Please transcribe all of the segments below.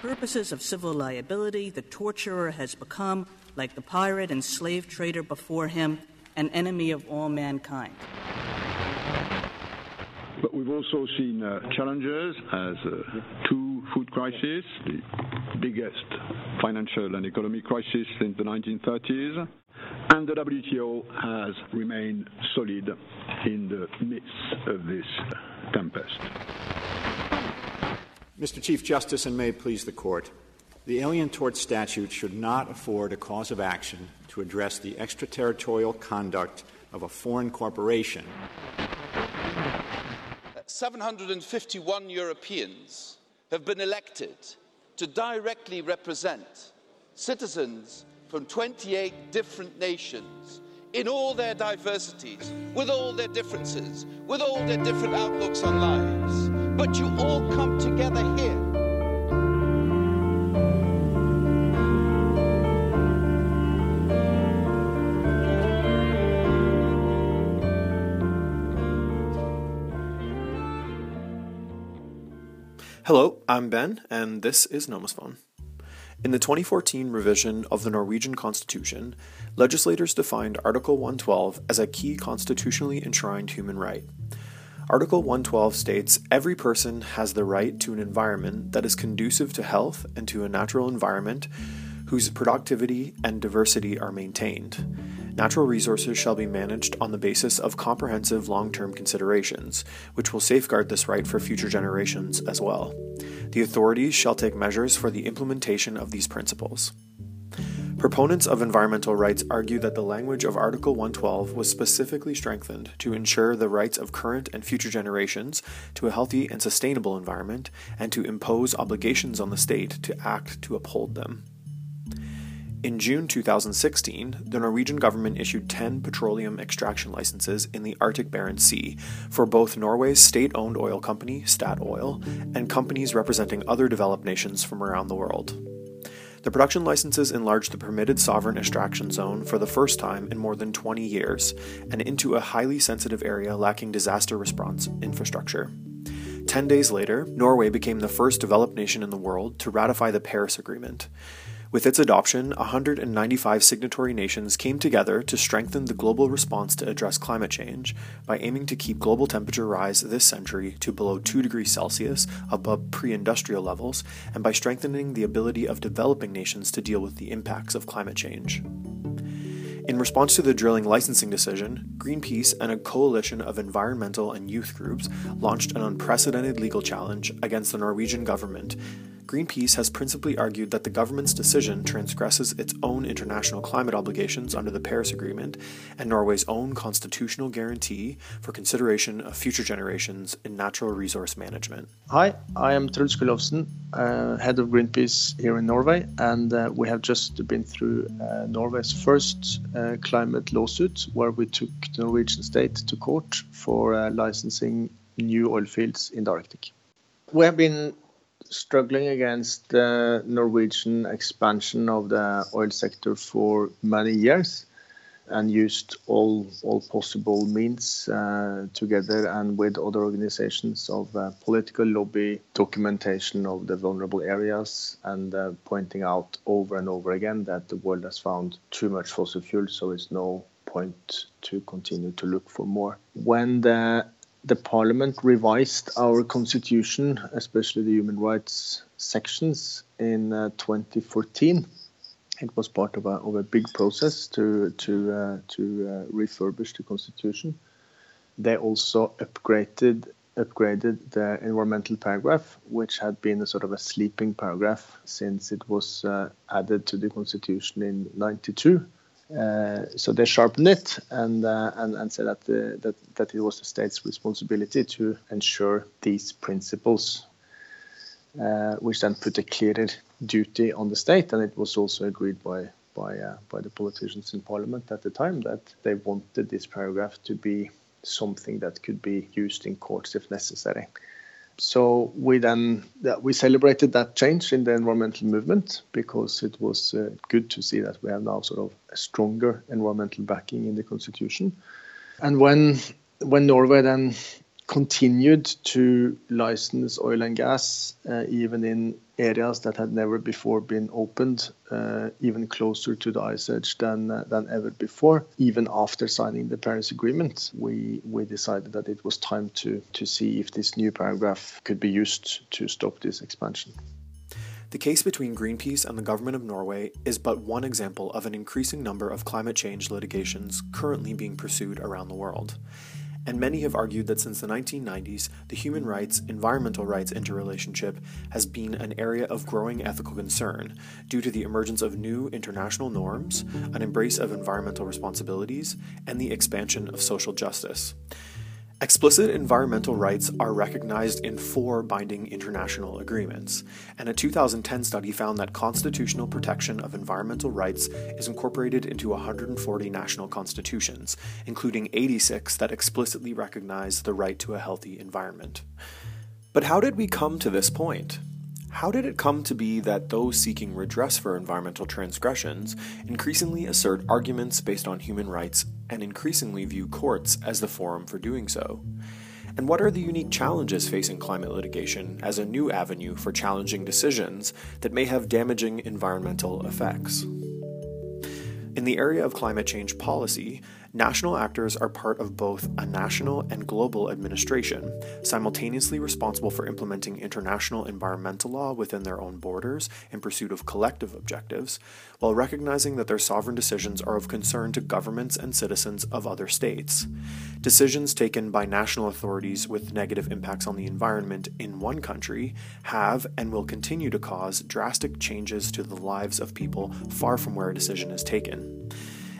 purposes of civil liability, the torturer has become, like the pirate and slave trader before him, an enemy of all mankind. But we've also seen uh, challenges as uh, two food crises, the biggest financial and economic crisis since the 1930s, and the WTO has remained solid in the midst of this tempest. Mr. Chief Justice, and may it please the Court, the Alien Tort Statute should not afford a cause of action to address the extraterritorial conduct of a foreign corporation 751 Europeans have been elected to directly represent citizens from 28 different nations in all their diversities, with all their differences, with all their different outlooks on lives. But you all come together here Hello, I'm Ben, and this is Nomophone. In the 2014 revision of the Norwegian Constitution, legislators defined Article 112 as a key constitutionally enshrined human right. Article 112 states every person has the right to an environment that is conducive to health and to a natural environment whose productivity and diversity are maintained. Natural resources shall be managed on the basis of comprehensive long term considerations, which will safeguard this right for future generations as well. The authorities shall take measures for the implementation of these principles. Proponents of environmental rights argue that the language of Article 112 was specifically strengthened to ensure the rights of current and future generations to a healthy and sustainable environment and to impose obligations on the state to act to uphold them. In June 2016, the Norwegian government issued 10 petroleum extraction licenses in the Arctic Barents Sea for both Norway's state owned oil company, Statoil, and companies representing other developed nations from around the world. The production licenses enlarged the permitted sovereign extraction zone for the first time in more than 20 years and into a highly sensitive area lacking disaster response infrastructure. Ten days later, Norway became the first developed nation in the world to ratify the Paris Agreement. With its adoption, 195 signatory nations came together to strengthen the global response to address climate change by aiming to keep global temperature rise this century to below 2 degrees Celsius above pre industrial levels, and by strengthening the ability of developing nations to deal with the impacts of climate change. In response to the drilling licensing decision, Greenpeace and a coalition of environmental and youth groups launched an unprecedented legal challenge against the Norwegian government Greenpeace has principally argued that the government's decision transgresses its own international climate obligations under the Paris Agreement and Norway's own constitutional guarantee for consideration of future generations in natural resource management. Hi, I am Truls Gulowsen, uh, head of Greenpeace here in Norway, and uh, we have just been through uh, Norway's first uh, climate lawsuit where we took the Norwegian state to court for uh, licensing new oil fields in the Arctic. We have been struggling against the Norwegian expansion of the oil sector for many years and used all all possible means uh, together and with other organizations of uh, political lobby, documentation of the vulnerable areas, and uh, pointing out over and over again that the world has found too much fossil fuel, so it's no point to continue to look for more. When the the parliament revised our constitution, especially the human rights sections, in uh, 2014. It was part of a, of a big process to to uh, to uh, refurbish the constitution. They also upgraded upgraded the environmental paragraph, which had been a sort of a sleeping paragraph since it was uh, added to the constitution in '92 uh, so they sharpened it and uh, and, and said that, uh, that that it was the state's responsibility to ensure these principles, uh, which then put a clearer duty on the state, and it was also agreed by by uh, by the politicians in parliament at the time that they wanted this paragraph to be something that could be used in courts if necessary so we then we celebrated that change in the environmental movement because it was uh, good to see that we have now sort of a stronger environmental backing in the constitution. And when when Norway then continued to license oil and gas, uh, even in areas that had never before been opened, uh, even closer to the ice edge than uh, than ever before. Even after signing the Paris Agreement, we decided that it was time to see if this new paragraph could be used to stop this expansion. The case between Greenpeace and the government of Norway is but one example of an increasing number of climate change litigations currently being pursued around the world and many have argued that since the 1990s, the human rights environmental rights interrelationship has been an area of growing ethical concern due to the emergence of new international norms, an embrace of environmental responsibilities, and the expansion of social justice. Explicit environmental rights are recognized in four binding international agreements, and a 2010 study found that constitutional protection of environmental rights is incorporated into 140 national constitutions, including 86 that explicitly recognize the right to a healthy environment. But how did we come to this point? How did it come to be that those seeking redress for environmental transgressions increasingly assert arguments based on human rights and increasingly view courts as the forum for doing so? And what are the unique challenges facing climate litigation as a new avenue for challenging decisions that may have damaging environmental effects? In the area of climate change policy, National actors are part of both a national and global administration, simultaneously responsible for implementing international environmental law within their own borders in pursuit of collective objectives, while recognizing that their sovereign decisions are of concern to governments and citizens of other states. Decisions taken by national authorities with negative impacts on the environment in one country have and will continue to cause drastic changes to the lives of people far from where a decision is taken.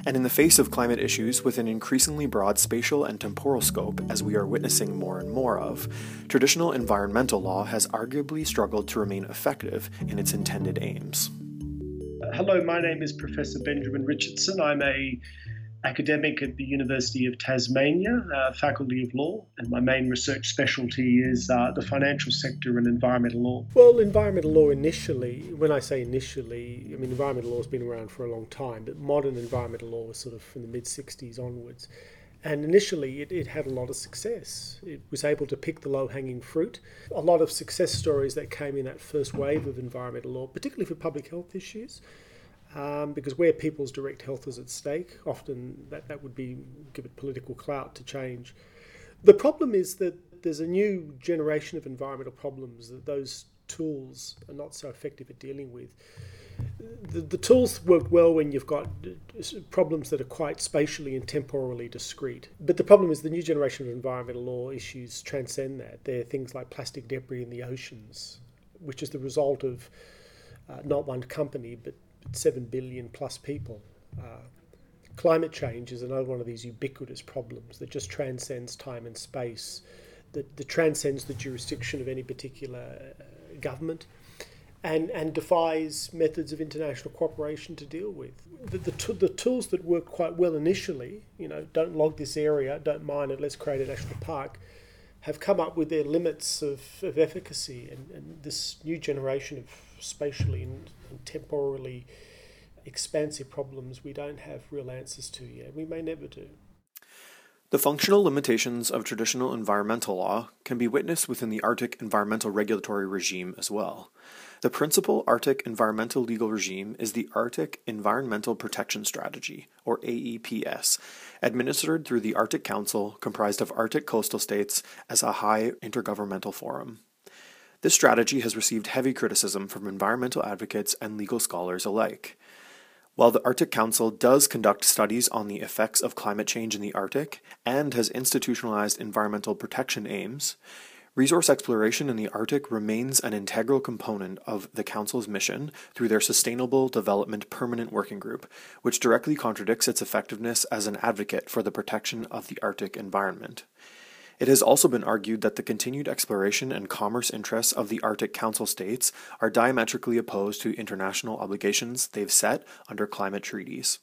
And in the face of climate issues with an increasingly broad spatial and temporal scope, as we are witnessing more and more of, traditional environmental law has arguably struggled to remain effective in its intended aims. Hello, my name is Professor Benjamin Richardson. I'm a academic at the University of Tasmania, uh, Faculty of Law, and my main research specialty is uh, the financial sector and environmental law. Well, environmental law initially, when I say initially, I mean environmental law has been around for a long time, but modern environmental law was sort of from the mid 60s onwards. And initially, it, it had a lot of success. It was able to pick the low hanging fruit. A lot of success stories that came in that first wave of environmental law, particularly for public health issues um, because where people's direct health is at stake, often that, that would be give it political clout to change. The problem is that there's a new generation of environmental problems that those tools are not so effective at dealing with. The, the tools work well when you've got problems that are quite spatially and temporally discrete. But the problem is the new generation of environmental law issues transcend that. They're things like plastic debris in the oceans, which is the result of uh, not one company, but 7 billion plus people. Uh, climate change is another one of these ubiquitous problems that just transcends time and space, that, that transcends the jurisdiction of any particular uh, government. And, and defies methods of international cooperation to deal with. The, the, t- the tools that work quite well initially, you know, don't log this area, don't mine it, let's create a national park, have come up with their limits of, of efficacy. And, and this new generation of spatially and, and temporally expansive problems we don't have real answers to yet. We may never do. The functional limitations of traditional environmental law can be witnessed within the Arctic environmental regulatory regime as well. The principal Arctic environmental legal regime is the Arctic Environmental Protection Strategy, or AEPS, administered through the Arctic Council, comprised of Arctic coastal states, as a high intergovernmental forum. This strategy has received heavy criticism from environmental advocates and legal scholars alike. While the Arctic Council does conduct studies on the effects of climate change in the Arctic and has institutionalized environmental protection aims, resource exploration in the Arctic remains an integral component of the Council's mission through their Sustainable Development Permanent Working Group, which directly contradicts its effectiveness as an advocate for the protection of the Arctic environment. It has also been argued that the continued exploration and commerce interests of the Arctic Council states are diametrically opposed to international obligations they've set under climate treaties.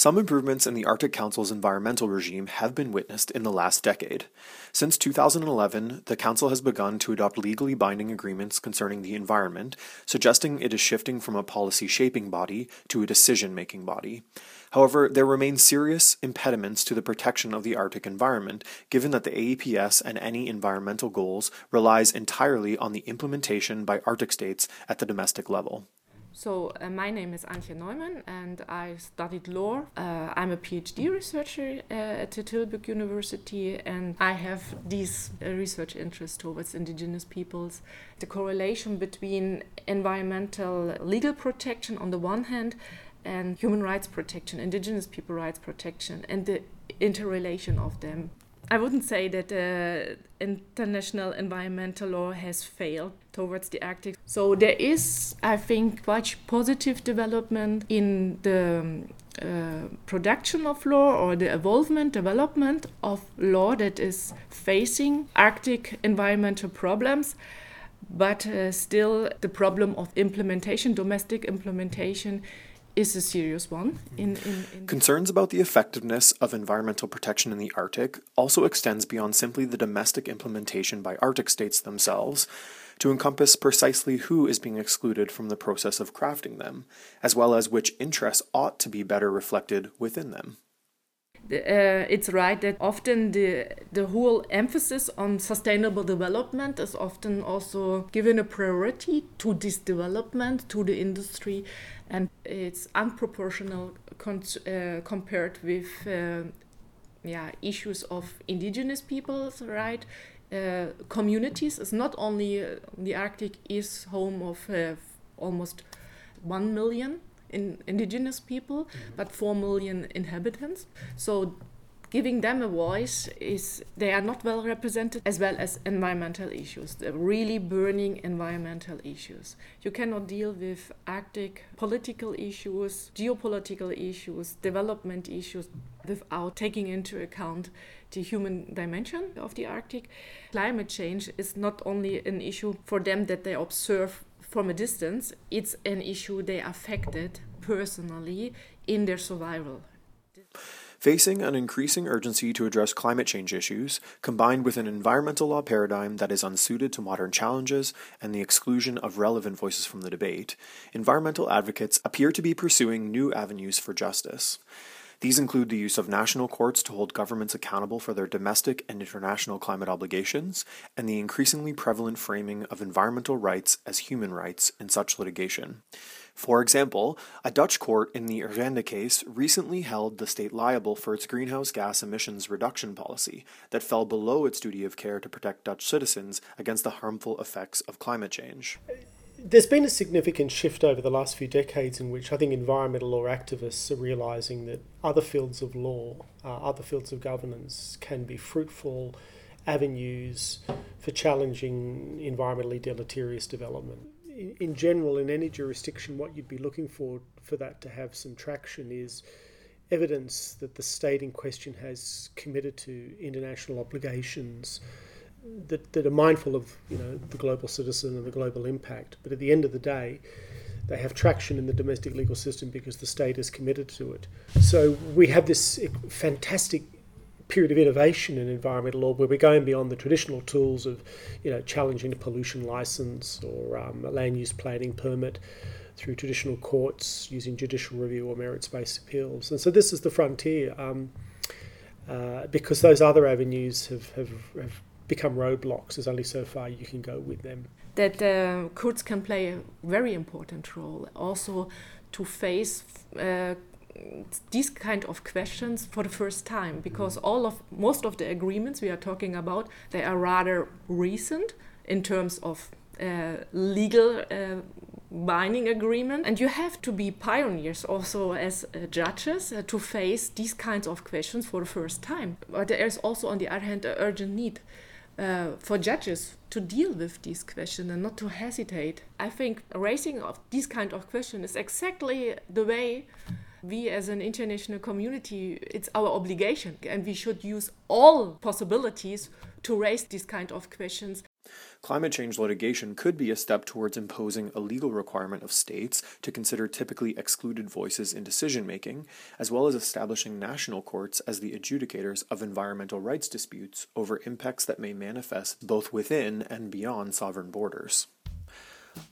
Some improvements in the Arctic Council's environmental regime have been witnessed in the last decade. Since 2011, the Council has begun to adopt legally binding agreements concerning the environment, suggesting it is shifting from a policy shaping body to a decision making body. However, there remain serious impediments to the protection of the Arctic environment, given that the AEPS and any environmental goals relies entirely on the implementation by Arctic states at the domestic level. So, uh, my name is Antje Neumann and I studied law. Uh, I'm a PhD researcher uh, at Tilburg University and I have these uh, research interests towards indigenous peoples. The correlation between environmental legal protection on the one hand and human rights protection, indigenous people rights protection, and the interrelation of them. I wouldn't say that international environmental law has failed towards the Arctic. So there is, I think, quite positive development in the um, uh, production of law or the evolvement, development of law that is facing Arctic environmental problems. But uh, still, the problem of implementation, domestic implementation, is a serious one. In, in, in Concerns about the effectiveness of environmental protection in the Arctic also extends beyond simply the domestic implementation by Arctic states themselves to encompass precisely who is being excluded from the process of crafting them, as well as which interests ought to be better reflected within them. Uh, it's right that often the the whole emphasis on sustainable development is often also given a priority to this development to the industry and it's unproportional uh, compared with uh, yeah issues of indigenous peoples right? Uh, communities is not only uh, the arctic is home of uh, almost 1 million in indigenous people mm-hmm. but 4 million inhabitants. So giving them a voice is they are not well represented as well as environmental issues the really burning environmental issues. You cannot deal with arctic political issues geopolitical issues development issues without taking into account the human dimension of the arctic. Climate change is not only an issue for them that they observe from a distance it's an issue they affected personally in their survival facing an increasing urgency to address climate change issues, combined with an environmental law paradigm that is unsuited to modern challenges and the exclusion of relevant voices from the debate, environmental advocates appear to be pursuing new avenues for justice. These include the use of national courts to hold governments accountable for their domestic and international climate obligations, and the increasingly prevalent framing of environmental rights as human rights in such litigation. For example, a Dutch court in the Urgenda case recently held the state liable for its greenhouse gas emissions reduction policy that fell below its duty of care to protect Dutch citizens against the harmful effects of climate change. There's been a significant shift over the last few decades in which I think environmental law activists are realizing that other fields of law, uh, other fields of governance can be fruitful avenues for challenging environmentally deleterious development. In, general, in any jurisdiction, what you'd be looking for for that to have some traction is evidence that the state in question has committed to international obligations that, that are mindful of you know the global citizen and the global impact. But at the end of the day, they have traction in the domestic legal system because the state is committed to it. So we have this fantastic period of innovation in environmental law where we're going beyond the traditional tools of, you know, challenging a pollution license or um, a land use planning permit through traditional courts using judicial review or merits-based appeals. And so this is the frontier um, uh, because those other avenues have, have, have become roadblocks. There's only so far you can go with them. That uh, courts can play a very important role also to face uh, these kind of questions for the first time because mm-hmm. all of most of the agreements we are talking about they are rather recent in terms of uh, legal uh, binding agreement and you have to be pioneers also as uh, judges uh, to face these kinds of questions for the first time but there is also on the other hand an urgent need uh, for judges to deal with these questions and not to hesitate i think raising of these kind of questions is exactly the way we as an international community, it's our obligation and we should use all possibilities to raise these kind of questions. Climate change litigation could be a step towards imposing a legal requirement of states to consider typically excluded voices in decision making, as well as establishing national courts as the adjudicators of environmental rights disputes over impacts that may manifest both within and beyond sovereign borders.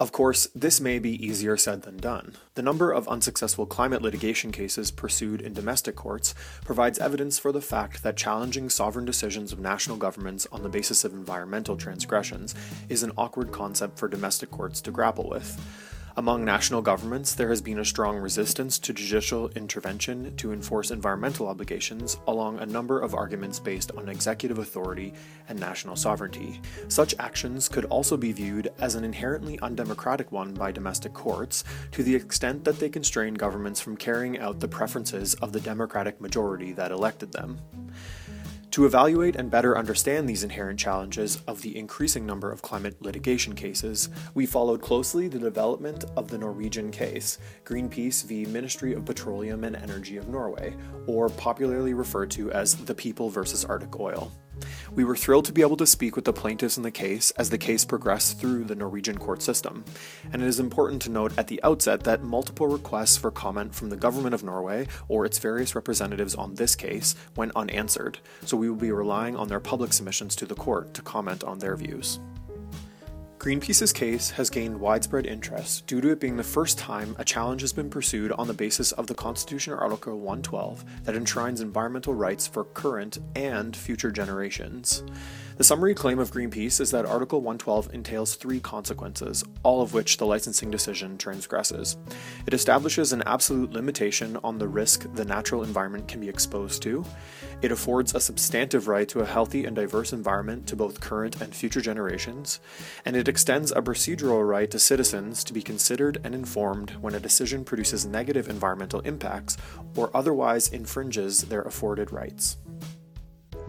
Of course, this may be easier said than done. The number of unsuccessful climate litigation cases pursued in domestic courts provides evidence for the fact that challenging sovereign decisions of national governments on the basis of environmental transgressions is an awkward concept for domestic courts to grapple with. Among national governments, there has been a strong resistance to judicial intervention to enforce environmental obligations along a number of arguments based on executive authority and national sovereignty. Such actions could also be viewed as an inherently undemocratic one by domestic courts to the extent that they constrain governments from carrying out the preferences of the democratic majority that elected them. To evaluate and better understand these inherent challenges of the increasing number of climate litigation cases, we followed closely the development of the Norwegian case, Greenpeace v. Ministry of Petroleum and Energy of Norway, or popularly referred to as the People versus Arctic Oil. We were thrilled to be able to speak with the plaintiffs in the case as the case progressed through the Norwegian court system. And it is important to note at the outset that multiple requests for comment from the government of Norway or its various representatives on this case went unanswered, so we will be relying on their public submissions to the court to comment on their views. Greenpeace's case has gained widespread interest due to it being the first time a challenge has been pursued on the basis of the Constitution Article 112 that enshrines environmental rights for current and future generations. The summary claim of Greenpeace is that Article 112 entails three consequences, all of which the licensing decision transgresses. It establishes an absolute limitation on the risk the natural environment can be exposed to. It affords a substantive right to a healthy and diverse environment to both current and future generations. And it extends a procedural right to citizens to be considered and informed when a decision produces negative environmental impacts or otherwise infringes their afforded rights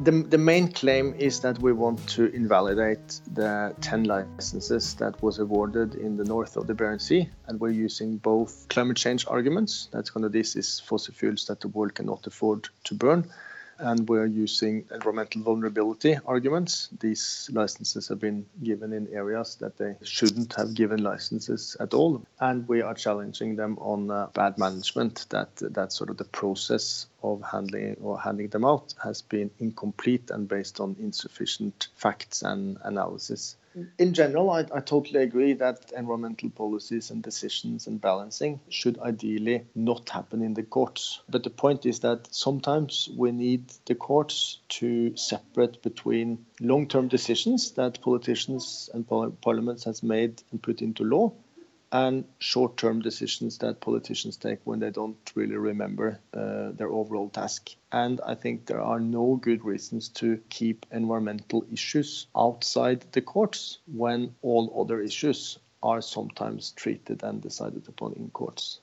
the, the main claim is that we want to invalidate the 10 licenses that was awarded in the north of the Barents Sea. And we're using both climate change arguments, that's kind of this is fossil fuels that the world cannot afford to burn, and we're using environmental vulnerability arguments. These licenses have been given in areas that they shouldn't have given licenses at all, and we are challenging them on uh, bad management. That that sort of the process of handling or handing them out has been incomplete and based on insufficient facts and analysis in general, I, I, totally agree that environmental policies and decisions and balancing should ideally not happen in the courts. But the point is that sometimes we need the courts to separate between long term decisions that politicians and parliaments has made and put into law and short-term decisions that politicians take when they don't really remember uh, their overall task. And I think there are no good reasons to keep environmental issues outside the courts when all other issues are sometimes treated and decided upon in courts.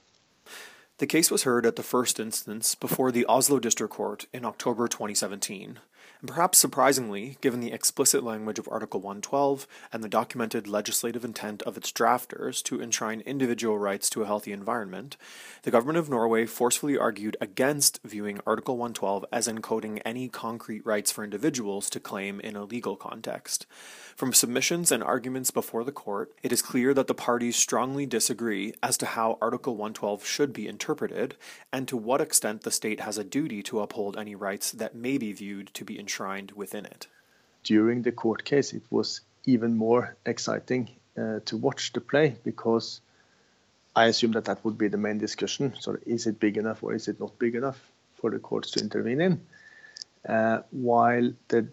The case was heard at the first instance before the Oslo District Court in October 2017. And perhaps surprisingly, given the explicit language of Article 112 and the documented legislative intent of its drafters to enshrine individual rights to a healthy environment, the government of Norway forcefully argued against viewing Article 112 as encoding any concrete rights for individuals to claim in a legal context. From submissions and arguments before the court, it is clear that the parties strongly disagree as to how Article 112 should be interpreted and to what extent the state has a duty to uphold any rights that may be viewed to be enshrined within it. During the court case, it was even more exciting uh, to watch the play because I assume that that would be the main discussion. So, is it big enough or is it not big enough for the courts to intervene in? Uh, while the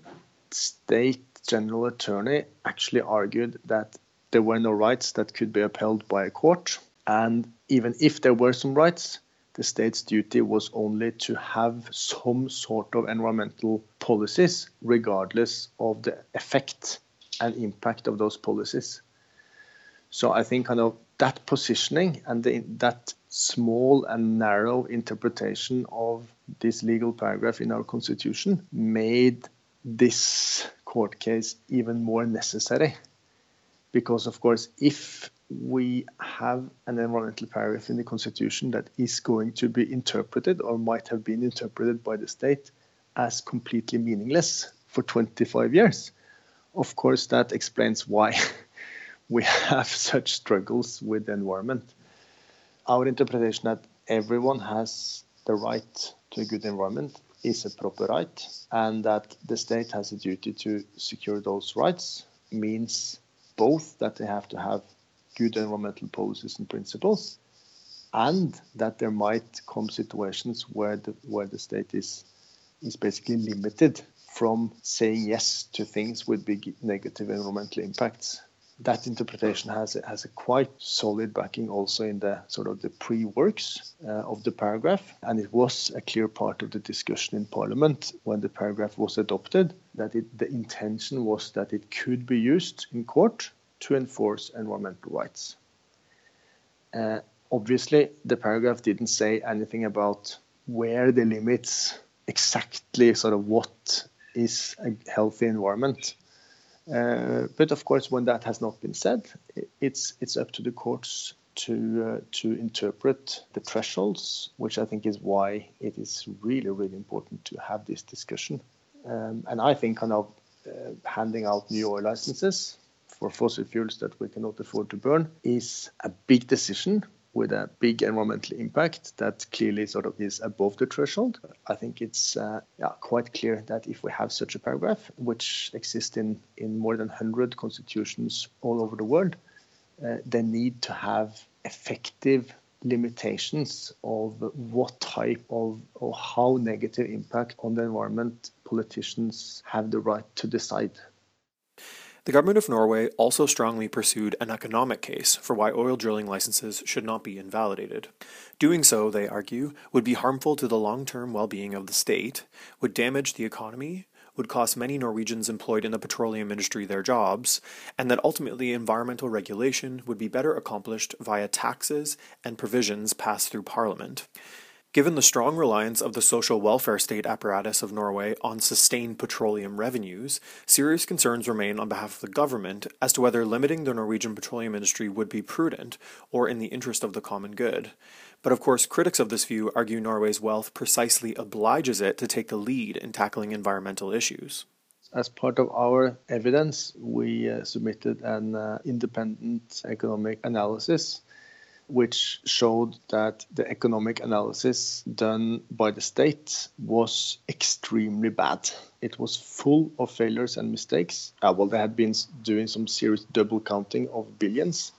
state general attorney actually argued that there were no rights that could be upheld by a court. And even if there were some rights, the state's duty was only to have some sort of environmental policies, regardless of the effect and impact of those policies. So I think kind of that positioning and the, that small and narrow interpretation of this legal paragraph in our constitution made this court case even more necessary. Because, of course, if we have an environmental paragraph in the Constitution that is going to be interpreted or might have been interpreted by the state as completely meaningless for 25 years, Of course, that explains why we have such struggles with the environment. Our interpretation that everyone has the right to a good environment is a proper right, and that the state has a duty to secure those rights means both that they have to have good environmental policies and principles, and that there might come situations where the where the state is is basically limited from saying yes to things with big negative environmental impacts. That interpretation has a, has a quite solid backing also in the sort of the pre-works uh, of the paragraph, and it was a clear part of the discussion in Parliament when the paragraph was adopted that it, the intention was that it could be used in court to enforce environmental rights. Uh, obviously, the paragraph didn't say anything about where the limits exactly sort of what is a healthy environment uh, but of course, when that has not been said, it's it's up to the courts to uh, to interpret the thresholds, which I think is why it is really really important to have this discussion. Um, and I think kind of uh, handing out new oil licenses for fossil fuels that we cannot afford to burn is a big decision with a big environmental impact that clearly sort of is above the threshold. I think it's uh, yeah, quite clear that if we have such a paragraph, which exists in, in more than 100 constitutions all over the world, uh, they need to have effective limitations of what type of or how negative impact on the environment politicians have the right to decide. The government of Norway also strongly pursued an economic case for why oil drilling licenses should not be invalidated. Doing so, they argue, would be harmful to the long term well being of the state, would damage the economy, would cost many Norwegians employed in the petroleum industry their jobs, and that ultimately environmental regulation would be better accomplished via taxes and provisions passed through Parliament. Given the strong reliance of the social welfare state apparatus of Norway on sustained petroleum revenues, serious concerns remain on behalf of the government as to whether limiting the Norwegian petroleum industry would be prudent or in the interest of the common good. But of course, critics of this view argue Norway's wealth precisely obliges it to take the lead in tackling environmental issues. As part of our evidence, we uh, submitted an uh, independent economic analysis which showed that the economic analysis done by the state was extremely bad. It was full of failures and mistakes. Uh, well, they had been doing some serious double counting of billions.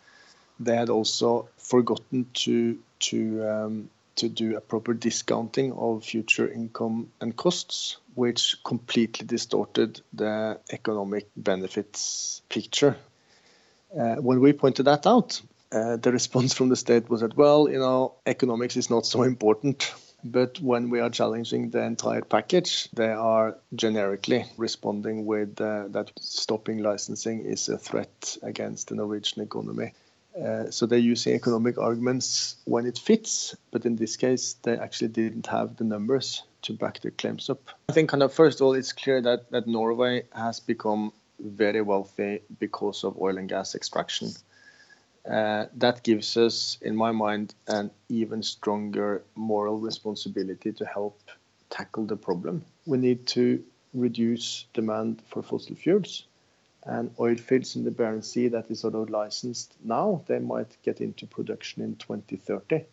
They had also forgotten to to um, to do a proper discounting of future income and costs, which completely distorted the economic benefits picture. Uh, when we pointed that out, uh, the response from the state was that, well, you know, economics is not so important. But when we are challenging the entire package, they are generically responding with uh, that stopping licensing is a threat against the Norwegian economy. Uh, so they're using economic arguments when it fits, but in this case, they actually didn't have the numbers to back their claims up. I think, kind of, first of all, it's clear that, that Norway has become very wealthy because of oil and gas extraction. Uh, that gives us, in my mind, an even stronger moral responsibility to help tackle the problem. We need to reduce demand for fossil fuels. And oil fields in the Barents Sea that is sort of licensed now, they might get into production in 2030,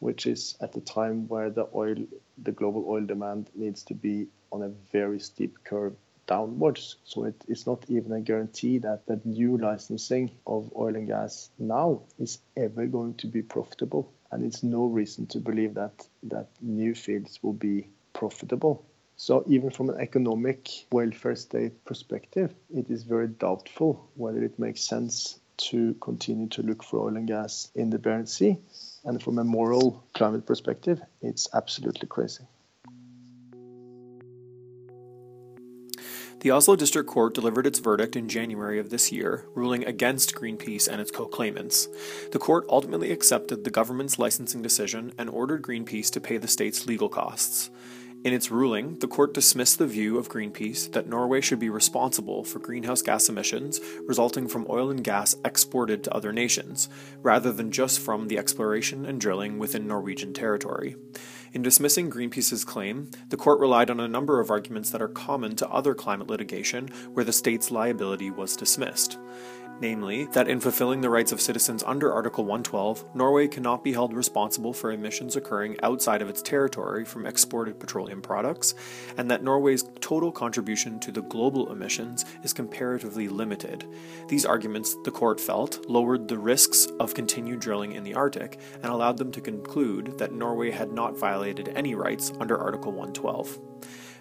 which is at the time where the oil, the global oil demand needs to be on a very steep curve downwards. So it is not even a guarantee that the new licensing of oil and gas now is ever going to be profitable. And it's no reason to believe that, that new fields will be profitable. So even from an economic welfare state perspective, it is very doubtful whether it makes sense to continue to look for oil and gas in the Barents Sea. And from a moral climate perspective, it's absolutely crazy. The Oslo District Court delivered its verdict in January of this year, ruling against Greenpeace and its co claimants. The court ultimately accepted the government's licensing decision and ordered Greenpeace to pay the state's legal costs. In its ruling, the court dismissed the view of Greenpeace that Norway should be responsible for greenhouse gas emissions resulting from oil and gas exported to other nations, rather than just from the exploration and drilling within Norwegian territory. In dismissing Greenpeace's claim, the court relied on a number of arguments that are common to other climate litigation where the state's liability was dismissed namely, that in fulfilling the rights of citizens under Article 112, Norway cannot be held responsible for emissions occurring outside of its territory from exported petroleum products, and that Norway's total contribution to the global emissions is comparatively limited. These arguments, the court felt, lowered the risks of continued drilling in the Arctic and allowed them to conclude that Norway had not violated any rights under Article 112.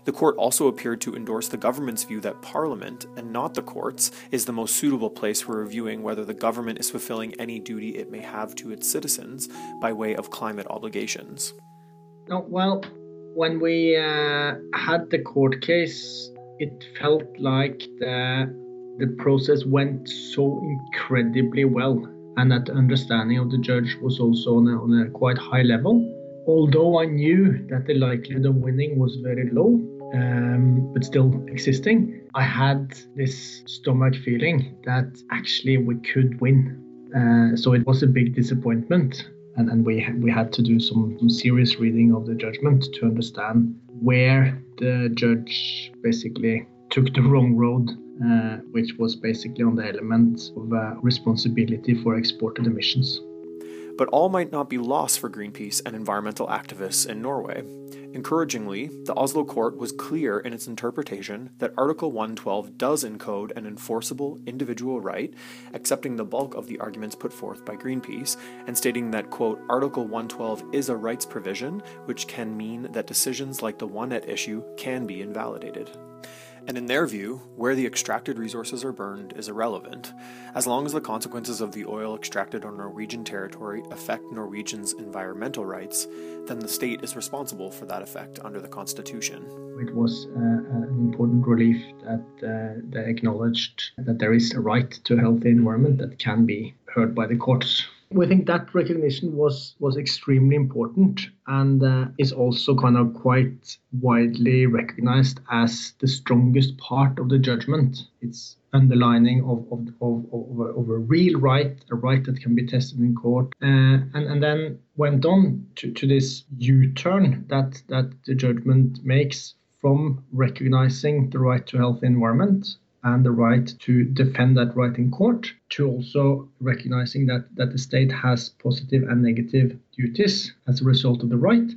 The court also appeared to endorse the government's view that Parliament, and not the courts, is the most suitable place for reviewing whether the government is fulfilling any duty it may have to its citizens by way of climate obligations. Oh, well, when we uh, had the court case, it felt like the, the process went so incredibly well, and that the understanding of the judge was also on a, on a quite high level although I knew that the likelihood of winning was very low, um, but still existing, I had this stomach feeling that actually we could win. Uh, so it was a big disappointment, and, and we we had to do some, some serious reading of the judgment to understand where the judge basically took the wrong road, uh, which was basically on the element of uh, responsibility for exported emissions. But all might not be lost for Greenpeace and environmental activists in Norway. Encouragingly, the Oslo court was clear in its interpretation that Article 112 does encode an enforceable individual right, accepting the bulk of the arguments put forth by Greenpeace, and stating that, quote, Article 112 is a rights provision, which can mean that decisions like the one at issue can be invalidated. And in their view, where the extracted resources are burned is irrelevant. As long as the consequences of the oil extracted on Norwegian territory affect Norwegians' environmental rights, then the state is responsible for that effect under the Constitution. It was uh, an important relief that uh, they acknowledged that there is a right to a healthy environment that can be heard by the courts we think that recognition was was extremely important and uh, is also kind of quite widely recognized as the strongest part of the judgment. It's underlining of, of, of, of, of a real right, a right that can be tested in court, uh, and, and then went on to, to this U-turn that, that the judgment makes from recognizing the right to a healthy environment and the right to defend that right in court, to also recognizing that, that the state has positive and negative duties as a result of the right,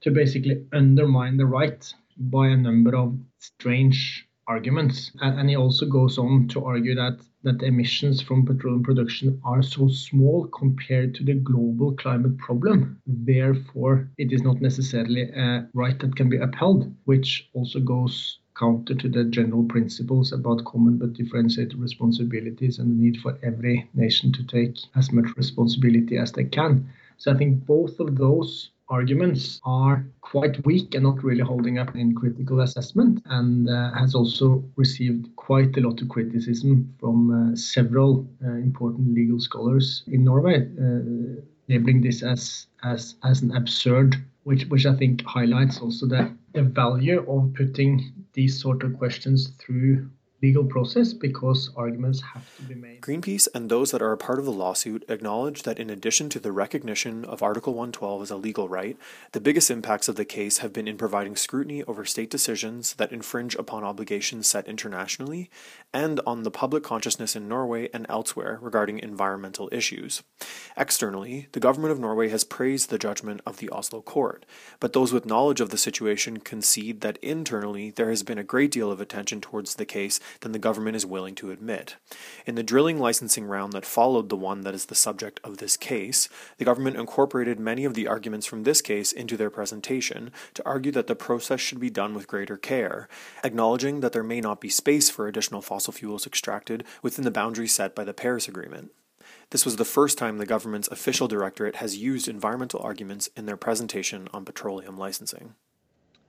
to basically undermine the right by a number of strange arguments. And, he also goes on to argue that, that emissions from petroleum production are so small compared to the global climate problem. Therefore, it is not necessarily a right that can be upheld, which also goes counter to the general principles about common but differentiated responsibilities and the need for every nation to take as much responsibility as they can. So I think both of those arguments are quite weak and not really holding up in critical assessment and uh, has also received quite a lot of criticism from uh, several uh, important legal scholars in Norway, uh, labeling this as, as, as an absurd, which, which I think highlights also the, the value of putting these sort of questions through legal process because arguments have to be made. Greenpeace and those that are a part of the lawsuit acknowledge that in addition to the recognition of Article 112 as a legal right, the biggest impacts of the case have been in providing scrutiny over state decisions that infringe upon obligations set internationally and on the public consciousness in Norway and elsewhere regarding environmental issues. Externally, the government of Norway has praised the judgment of the Oslo court, but those with knowledge of the situation concede that internally there has been a great deal of attention towards the case than the government is willing to admit. In the drilling licensing round that followed the one that is the subject of this case, the government incorporated many of the arguments from this case into their presentation to argue that the process should be done with greater care, acknowledging that there may not be space for additional fossil fuels extracted within the boundaries set by the Paris Agreement. This was the first time the government's official directorate has used environmental arguments in their presentation on petroleum licensing.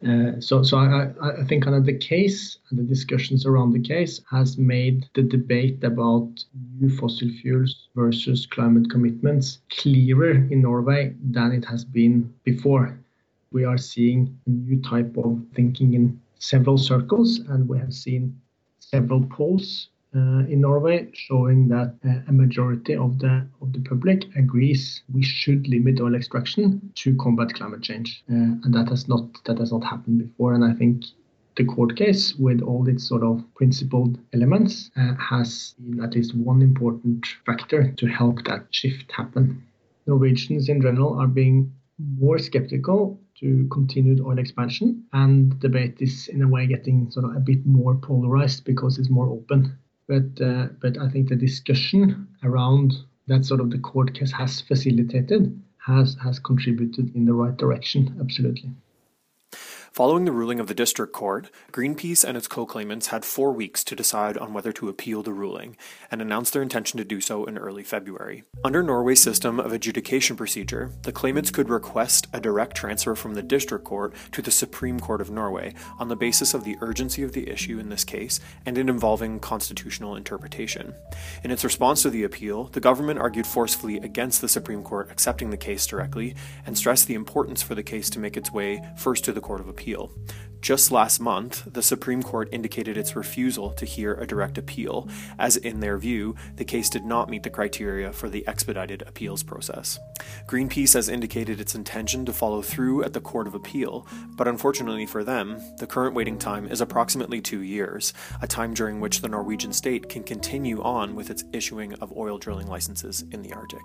Uh, so, so I, I think kind of the case and the discussions around the case has made the debate about new fossil fuels versus climate commitments clearer in Norway than it has been before. We are seeing a new type of thinking in several circles, and we have seen several polls in Norway, showing that uh, a majority of the of the public agrees we should limit oil extraction to combat climate change, uh, and that has not that has not happened before. And I think the court case, with all its sort of principled elements, uh, has been at least one important factor to help that shift happen. Norwegians in general are being more skeptical to continued oil expansion, and debate is in a way getting sort of a bit more polarized because it's more open. But uh, but I think the discussion around that sort of the court case has facilitated has has contributed in the right direction. Absolutely. Following the ruling of the district court, Greenpeace and its co claimants had four weeks to decide on whether to appeal the ruling and announced their intention to do so in early February. Under Norway's system of adjudication procedure, the claimants could request a direct transfer from the district court to the Supreme Court of Norway on the basis of the urgency of the issue in this case and in involving constitutional interpretation. In its response to the appeal, the government argued forcefully against the Supreme Court accepting the case directly and stressed the importance for the case to make its way first to the Court of Appeal appeal. Just last month, the Supreme Court indicated its refusal to hear a direct appeal, as in their view, the case did not meet the criteria for the expedited appeals process. Greenpeace has indicated its intention to follow through at the Court of Appeal, but unfortunately for them, the current waiting time is approximately two years, a time during which the Norwegian state can continue on with its issuing of oil drilling licenses in the Arctic.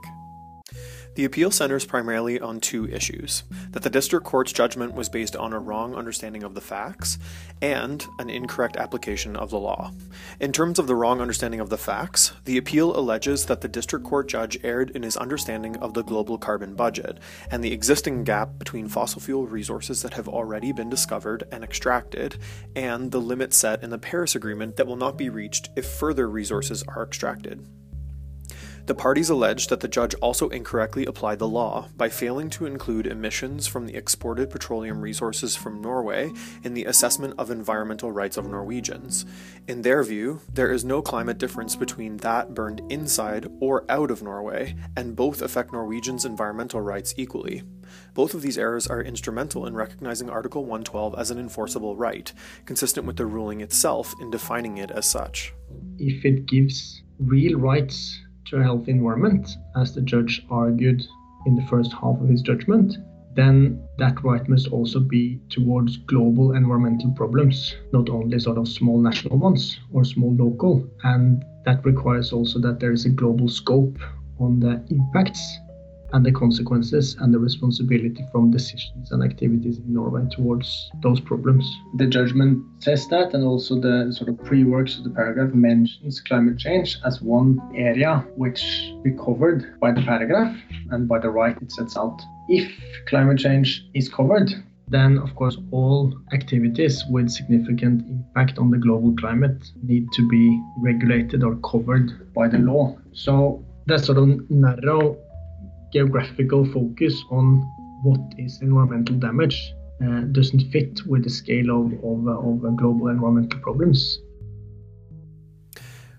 The appeal centers primarily on two issues that the district court's judgment was based on a wrong understanding of the facts and an incorrect application of the law. In terms of the wrong understanding of the facts, the appeal alleges that the district court judge erred in his understanding of the global carbon budget and the existing gap between fossil fuel resources that have already been discovered and extracted and the limit set in the Paris Agreement that will not be reached if further resources are extracted. The parties allege that the judge also incorrectly applied the law by failing to include emissions from the exported petroleum resources from Norway in the assessment of environmental rights of Norwegians. In their view, there is no climate difference between that burned inside or out of Norway, and both affect Norwegians' environmental rights equally. Both of these errors are instrumental in recognizing Article 112 as an enforceable right, consistent with the ruling itself in defining it as such. If it gives real rights to a healthy environment, as the judge argued in the first half of his judgment, then that right must also be towards global environmental problems, not only sort of small national ones or small local. And that requires also that there is a global scope on the impacts and the consequences and the responsibility from decisions and activities in Norway towards those problems. The judgment says that, and also the sort of pre works of the paragraph mentions climate change as one area which we covered by the paragraph and by the right it sets out. If climate change is covered, then of course all activities with significant impact on the global climate need to be regulated or covered by the law. So that sort of narrow geographical focus on what is environmental damage uh, doesn't fit with the scale of, of, of global environmental problems.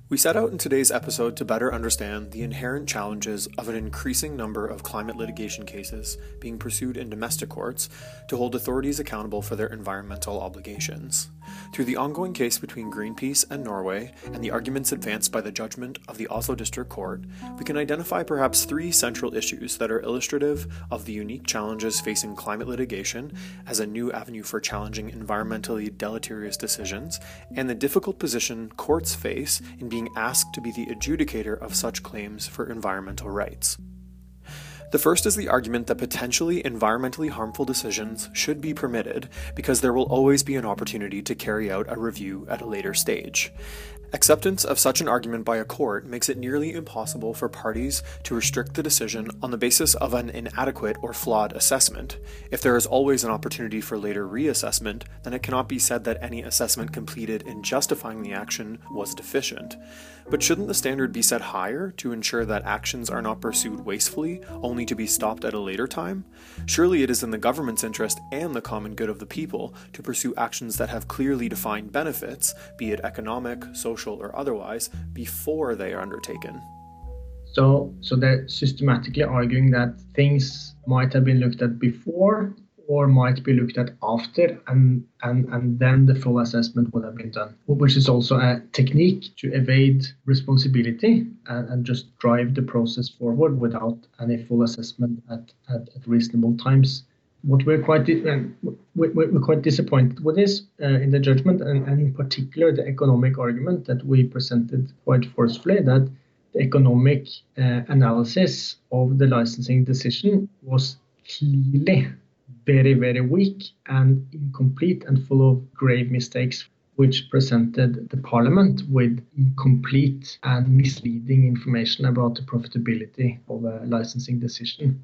We set out in today's episode to better understand the inherent challenges of an increasing number of climate litigation cases being pursued in domestic courts to hold authorities accountable for their environmental obligations. Through the ongoing case between Greenpeace and Norway and the arguments advanced by the judgment of the Oslo District Court, we can identify perhaps three central issues that are illustrative of the unique challenges facing climate litigation as a new avenue for challenging environmentally deleterious decisions, and the difficult position courts face in being asked to be the adjudicator of such claims for environmental rights. The first is the argument that potentially environmentally harmful decisions should be permitted because there will always be an opportunity to carry out a review at a later stage. Acceptance of such an argument by a court makes it nearly impossible for parties to restrict the decision on the basis of an inadequate or flawed assessment. If there is always an opportunity for later reassessment, then it cannot be said that any assessment completed in justifying the action was deficient. But shouldn't the standard be set higher to ensure that actions are not pursued wastefully, only to be stopped at a later time? Surely it is in the government's interest and the common good of the people to pursue actions that have clearly defined benefits, be it economic, social, or otherwise, before they are undertaken. So, so they're systematically arguing that things might have been looked at before or might be looked at after, and, and, and then the full assessment would have been done, which is also a technique to evade responsibility and, and just drive the process forward without any full assessment at, at, at reasonable times. What we're quite we're quite disappointed with this uh, in the judgment, and, and in particular the economic argument that we presented quite forcefully that the economic uh, analysis of the licensing decision was clearly very, very weak and incomplete and full of grave mistakes, which presented the parliament with incomplete and misleading information about the profitability of a licensing decision.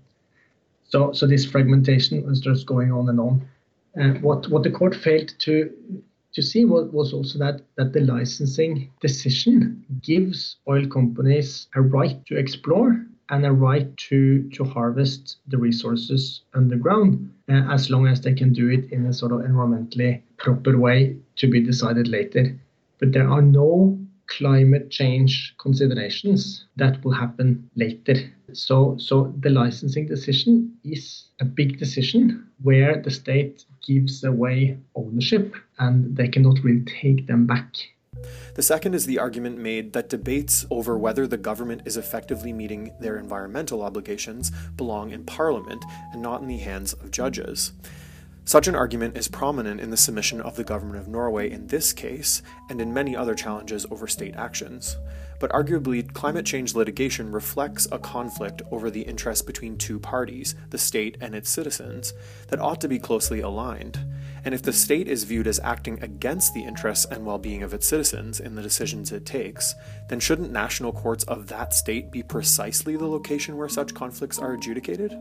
So, so this fragmentation was just going on and on. Uh, what, what the court failed to to see was, was also that, that the licensing decision gives oil companies a right to explore and a right to, to harvest the resources underground uh, as long as they can do it in a sort of environmentally proper way to be decided later. But there are no climate change considerations that will happen later. So, so the licensing decision is a big decision where the state gives away ownership and they cannot really take them back. The second is the argument made that debates over whether the government is effectively meeting their environmental obligations belong in Parliament and not in the hands of judges. Such an argument is prominent in the submission of the Government of Norway in this case, and in many other challenges over state actions. But arguably, climate change litigation reflects a conflict over the interests between two parties, the state and its citizens, that ought to be closely aligned. And if the state is viewed as acting against the interests and well being of its citizens in the decisions it takes, then shouldn't national courts of that state be precisely the location where such conflicts are adjudicated?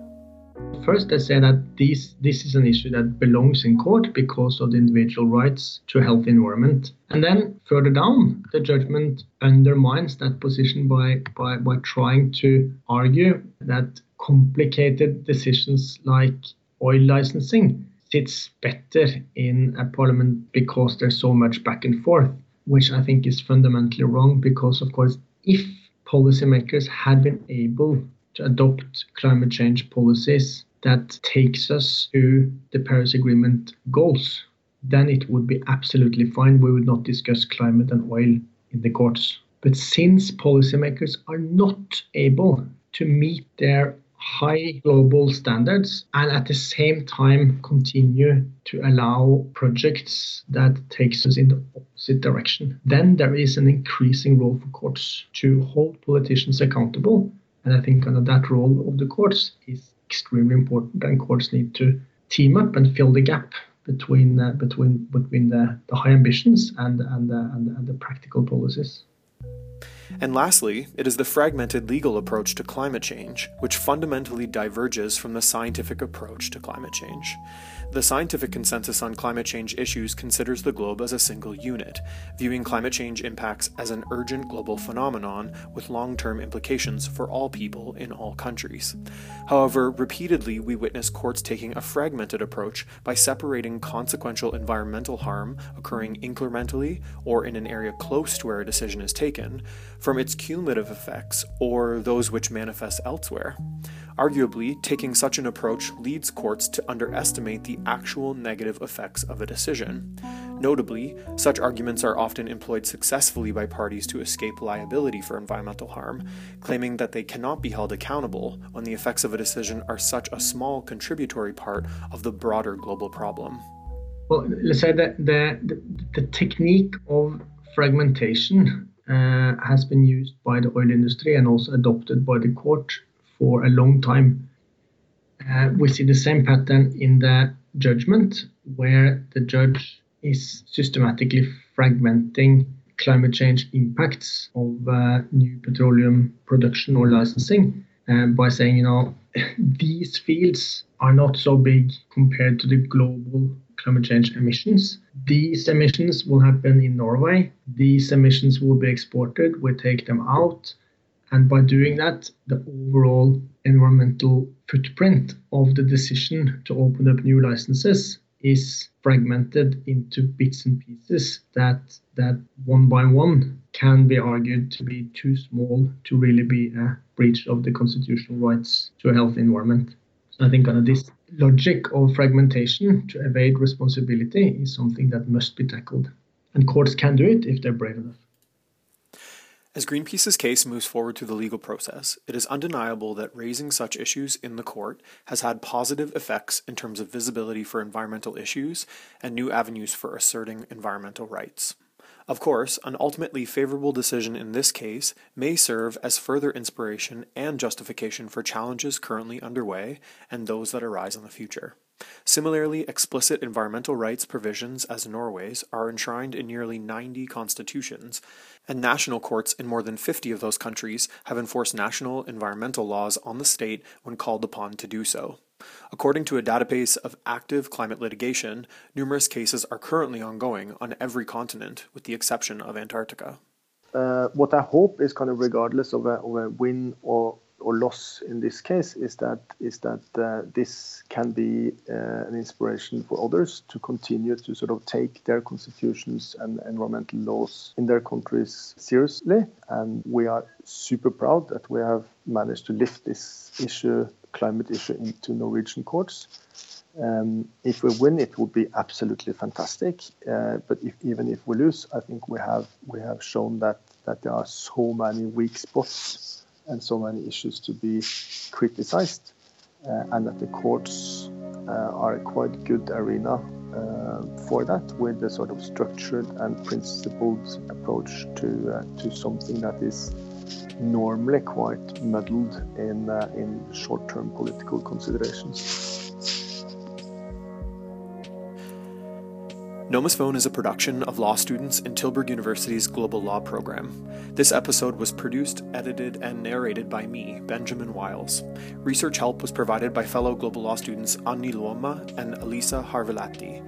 First, they say that this, this is an issue that belongs in court because of the individual rights to a healthy environment. And then further down, the judgment undermines that position by, by, by trying to argue that complicated decisions like oil licensing sits better in a parliament because there's so much back and forth, which I think is fundamentally wrong because, of course, if policymakers had been able to adopt climate change policies that takes us to the Paris Agreement goals, then it would be absolutely fine. We would not discuss climate and oil in the courts. But since policymakers are not able to meet their high global standards and at the same time continue to allow projects that takes us in the opposite direction then there is an increasing role for courts to hold politicians accountable and I think kind of that role of the courts is extremely important, and courts need to team up and fill the gap between uh, between between the, the high ambitions and and, uh, and and the practical policies. And lastly, it is the fragmented legal approach to climate change, which fundamentally diverges from the scientific approach to climate change. The scientific consensus on climate change issues considers the globe as a single unit, viewing climate change impacts as an urgent global phenomenon with long term implications for all people in all countries. However, repeatedly we witness courts taking a fragmented approach by separating consequential environmental harm occurring incrementally or in an area close to where a decision is taken from its cumulative effects or those which manifest elsewhere. Arguably, taking such an approach leads courts to underestimate the actual negative effects of a decision. Notably, such arguments are often employed successfully by parties to escape liability for environmental harm, claiming that they cannot be held accountable when the effects of a decision are such a small contributory part of the broader global problem. Well, let's say that the, the, the technique of fragmentation has been used by the oil industry and also adopted by the court for a long time. Uh, we see the same pattern in the judgment, where the judge is systematically fragmenting climate change impacts of uh, new petroleum production or licensing uh, by saying, you know, these fields are not so big compared to the global climate change emissions. These emissions will happen in Norway. These emissions will be exported. We take them out. And by doing that, the overall environmental footprint of the decision to open up new licenses is fragmented into bits and pieces that that one by one can be argued to be too small to really be a breach of the constitutional rights to a healthy environment. So I think uh, this logic of fragmentation to evade responsibility is something that must be tackled. And courts can do it if they're brave enough. As Greenpeace's case moves forward through the legal process, it is undeniable that raising such issues in the court has had positive effects in terms of visibility for environmental issues and new avenues for asserting environmental rights. Of course, an ultimately favorable decision in this case may serve as further inspiration and justification for challenges currently underway and those that arise in the future. Similarly, explicit environmental rights provisions, as Norway's, are enshrined in nearly 90 constitutions, and national courts in more than 50 of those countries have enforced national environmental laws on the state when called upon to do so. According to a database of active climate litigation, numerous cases are currently ongoing on every continent, with the exception of Antarctica. Uh, what I hope is kind of regardless of a, of a win or or loss in this case is that is that uh, this can be uh, an inspiration for others to continue to sort of take their constitutions and environmental laws in their countries seriously and we are super proud that we have managed to lift this issue climate issue into Norwegian courts um, if we win, it would be absolutely fantastic. Uh, but if, even if we lose, I think we have we have shown that that there are so many weak spots and so many issues to be criticized, uh, and that the courts uh, are a quite good arena uh, for that, with a sort of structured and principled approach to uh, to something that is normally quite muddled in uh, in short-term political considerations. Nomophone is a production of law students in Tilburg University's Global Law program. This episode was produced, edited, and narrated by me, Benjamin Wiles. Research help was provided by fellow Global Law students Anni Luoma and Elisa Harvelatti.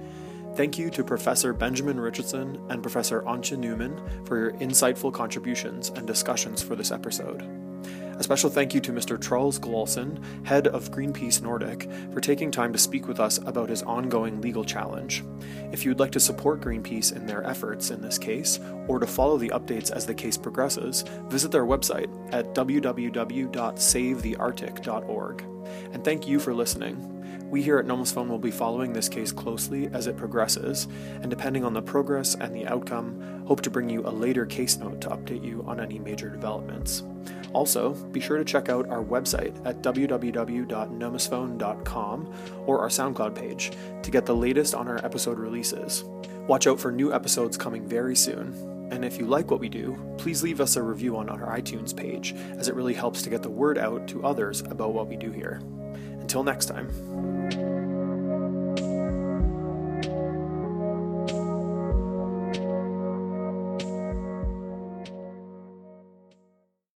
Thank you to Professor Benjamin Richardson and Professor Antje Newman for your insightful contributions and discussions for this episode. A special thank you to Mr. Truls Gulowsen, head of Greenpeace Nordic, for taking time to speak with us about his ongoing legal challenge. If you'd like to support Greenpeace in their efforts in this case, or to follow the updates as the case progresses, visit their website at www.savethearctic.org. And thank you for listening. We here at Phone will be following this case closely as it progresses, and depending on the progress and the outcome, hope to bring you a later case note to update you on any major developments. Also, be sure to check out our website at www.nomophone.com or our SoundCloud page to get the latest on our episode releases. Watch out for new episodes coming very soon. And if you like what we do, please leave us a review on our iTunes page, as it really helps to get the word out to others about what we do here. Until next time.